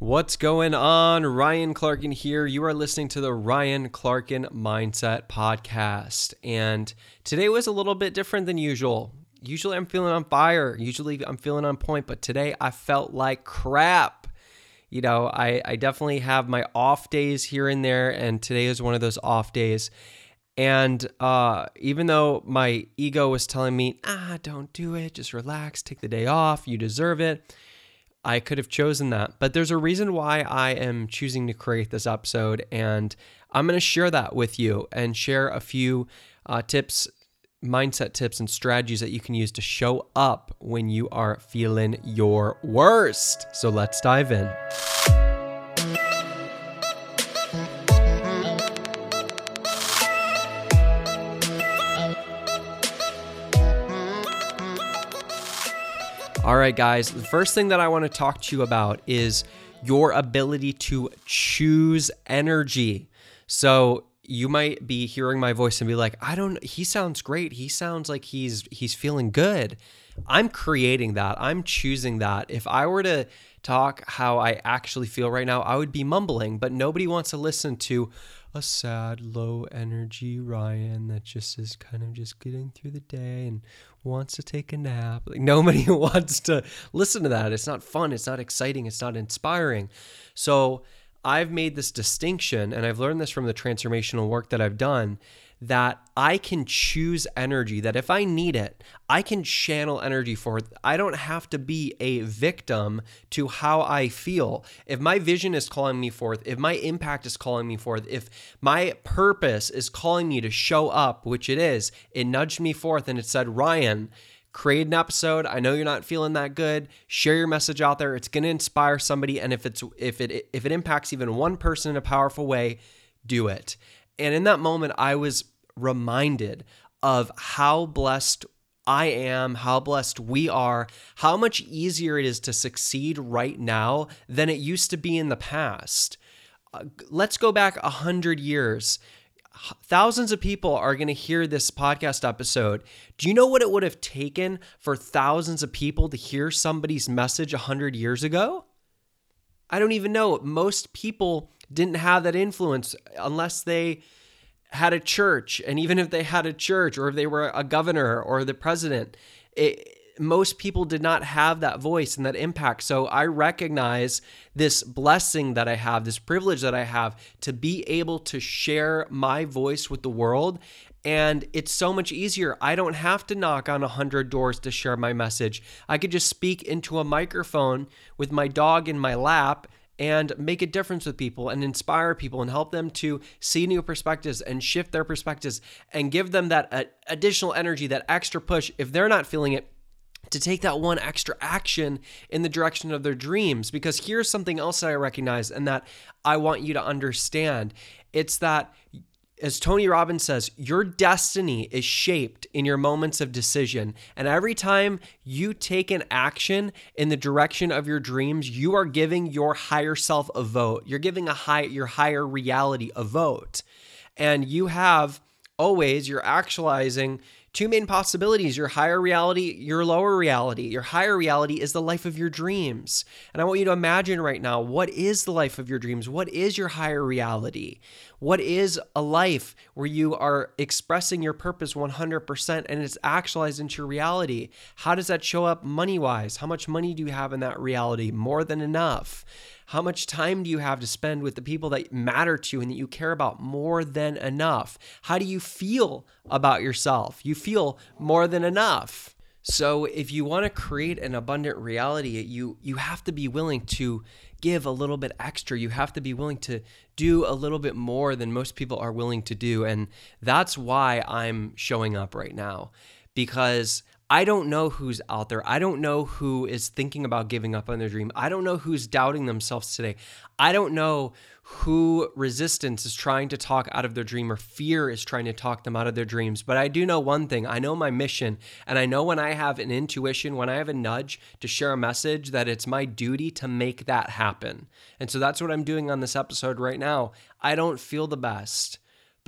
What's going on? Ryan Clarkin here. You are listening to the Ryan Clarkin Mindset Podcast. And today was a little bit different than usual. Usually I'm feeling on fire. Usually I'm feeling on point, but today I felt like crap. You know, I, I definitely have my off days here and there, and today is one of those off days. And uh, even though my ego was telling me, ah, don't do it, just relax, take the day off, you deserve it I could have chosen that. But there's a reason why I am choosing to create this episode, and I'm going to share that with you and share a few uh, tips, mindset tips, and strategies that you can use to show up when you are feeling your worst. So let's dive in. All right, guys, the first thing that I want to talk to you about is your ability to choose energy. So, you might be hearing my voice and be like, "I don't he sounds great. He sounds like he's he's feeling good." I'm creating that. I'm choosing that. If I were to talk how I actually feel right now, I would be mumbling, but nobody wants to listen to a sad, low energy Ryan that just is kind of just getting through the day and wants to take a nap. Like nobody wants to listen to that. It's not fun. It's not exciting. It's not inspiring. So I've made this distinction, and I've learned this from the transformational work that I've done that I can choose energy, that if I need it, I can channel energy for it. I don't have to be a victim to how I feel. If my vision is calling me forth, if my impact is calling me forth, if my purpose is calling me to show up, which it is, it nudged me forth and it said, Ryan, create an episode. I know you're not feeling that good. Share your message out there. It's going to inspire somebody and if it's if it if it impacts even one person in a powerful way, do it. And in that moment, I was reminded of how blessed I am, how blessed we are, how much easier it is to succeed right now than it used to be in the past. Uh, let's go back a hundred years. Thousands of people are going to hear this podcast episode. Do you know what it would have taken for thousands of people to hear somebody's message a hundred years ago? I don't even know. Most people didn't have that influence unless they had a church. And even if they had a church or if they were a governor or the president, it, most people did not have that voice and that impact. So I recognize this blessing that I have, this privilege that I have to be able to share my voice with the world. And it's so much easier. I don't have to knock on a hundred doors to share my message. I could just speak into a microphone with my dog in my lap and make a difference with people and inspire people and help them to see new perspectives and shift their perspectives and give them that uh, additional energy, that extra push if they're not feeling it to take that one extra action in the direction of their dreams. Because here's something else that I recognize and that I want you to understand it's that as Tony Robbins says, your destiny is shaped in your moments of decision. And every time you take an action in the direction of your dreams, you are giving your higher self a vote. You're giving a high your higher reality a vote. And you have always you're actualizing two main possibilities your higher reality, your lower reality. Your higher reality is the life of your dreams. And I want you to imagine right now what is the life of your dreams? What is your higher reality? What is a life where you are expressing your purpose 100% and it's actualized into reality? How does that show up money wise? How much money do you have in that reality? More than enough. How much time do you have to spend with the people that matter to you and that you care about more than enough? How do you feel about yourself? You feel more than enough. So if you want to create an abundant reality, you you have to be willing to give a little bit extra. You have to be willing to do a little bit more than most people are willing to do. And that's why I'm showing up right now because I don't know who's out there. I don't know who is thinking about giving up on their dream. I don't know who's doubting themselves today. I don't know who resistance is trying to talk out of their dream or fear is trying to talk them out of their dreams. But I do know one thing I know my mission, and I know when I have an intuition, when I have a nudge to share a message, that it's my duty to make that happen. And so that's what I'm doing on this episode right now. I don't feel the best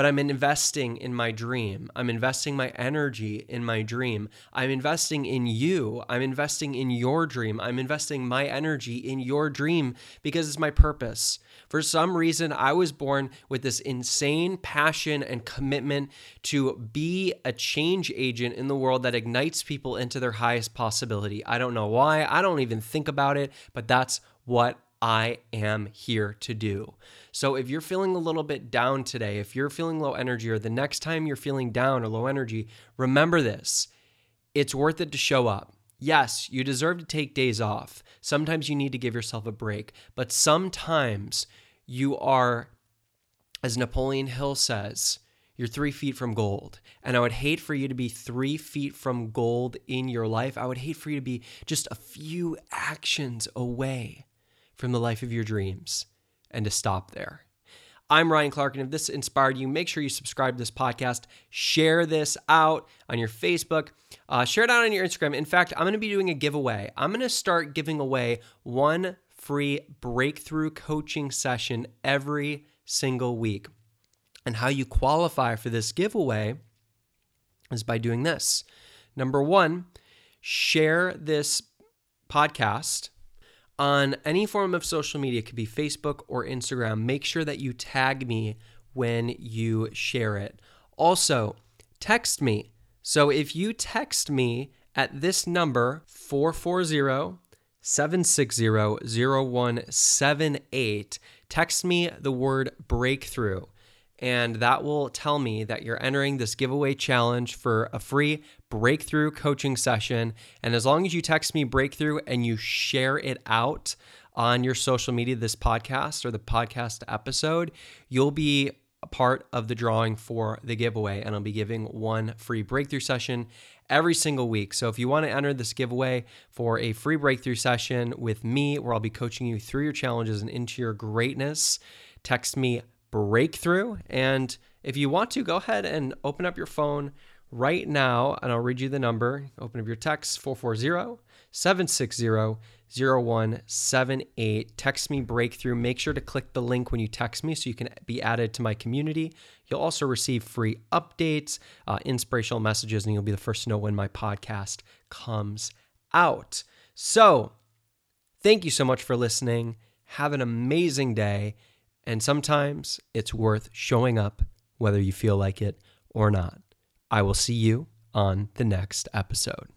but I'm investing in my dream. I'm investing my energy in my dream. I'm investing in you. I'm investing in your dream. I'm investing my energy in your dream because it's my purpose. For some reason, I was born with this insane passion and commitment to be a change agent in the world that ignites people into their highest possibility. I don't know why. I don't even think about it, but that's what I am here to do. So if you're feeling a little bit down today, if you're feeling low energy, or the next time you're feeling down or low energy, remember this it's worth it to show up. Yes, you deserve to take days off. Sometimes you need to give yourself a break, but sometimes you are, as Napoleon Hill says, you're three feet from gold. And I would hate for you to be three feet from gold in your life. I would hate for you to be just a few actions away from the life of your dreams and to stop there. I'm Ryan Clark, and if this inspired you, make sure you subscribe to this podcast. Share this out on your Facebook. Uh, share it out on your Instagram. In fact, I'm going to be doing a giveaway. I'm going to start giving away one free breakthrough coaching session every single week. And how you qualify for this giveaway is by doing this. Number one, share this podcast on any form of social media, it could be Facebook or Instagram. Make sure that you tag me when you share it. Also, text me. So if you text me at this number, 440 760 0178, text me the word breakthrough and that will tell me that you're entering this giveaway challenge for a free breakthrough coaching session. And as long as you text me breakthrough and you share it out on your social media, this podcast or the podcast episode, you'll be a part of the drawing for the giveaway. And I'll be giving one free breakthrough session every single week. So if you want to enter this giveaway for a free breakthrough session with me, where I'll be coaching you through your challenges and into your greatness, text me breakthrough. And if you want to, go ahead and open up your phone right now, and I'll read you the number. Open up your text 440 760 0178. Text me breakthrough. Make sure to click the link when you text me so you can be added to my community. You'll also receive free updates, uh, inspirational messages, and you'll be the first to know when my podcast comes out. So, thank you so much for listening. Have an amazing day and sometimes it's worth showing up whether you feel like it or not. I will see you on the next episode.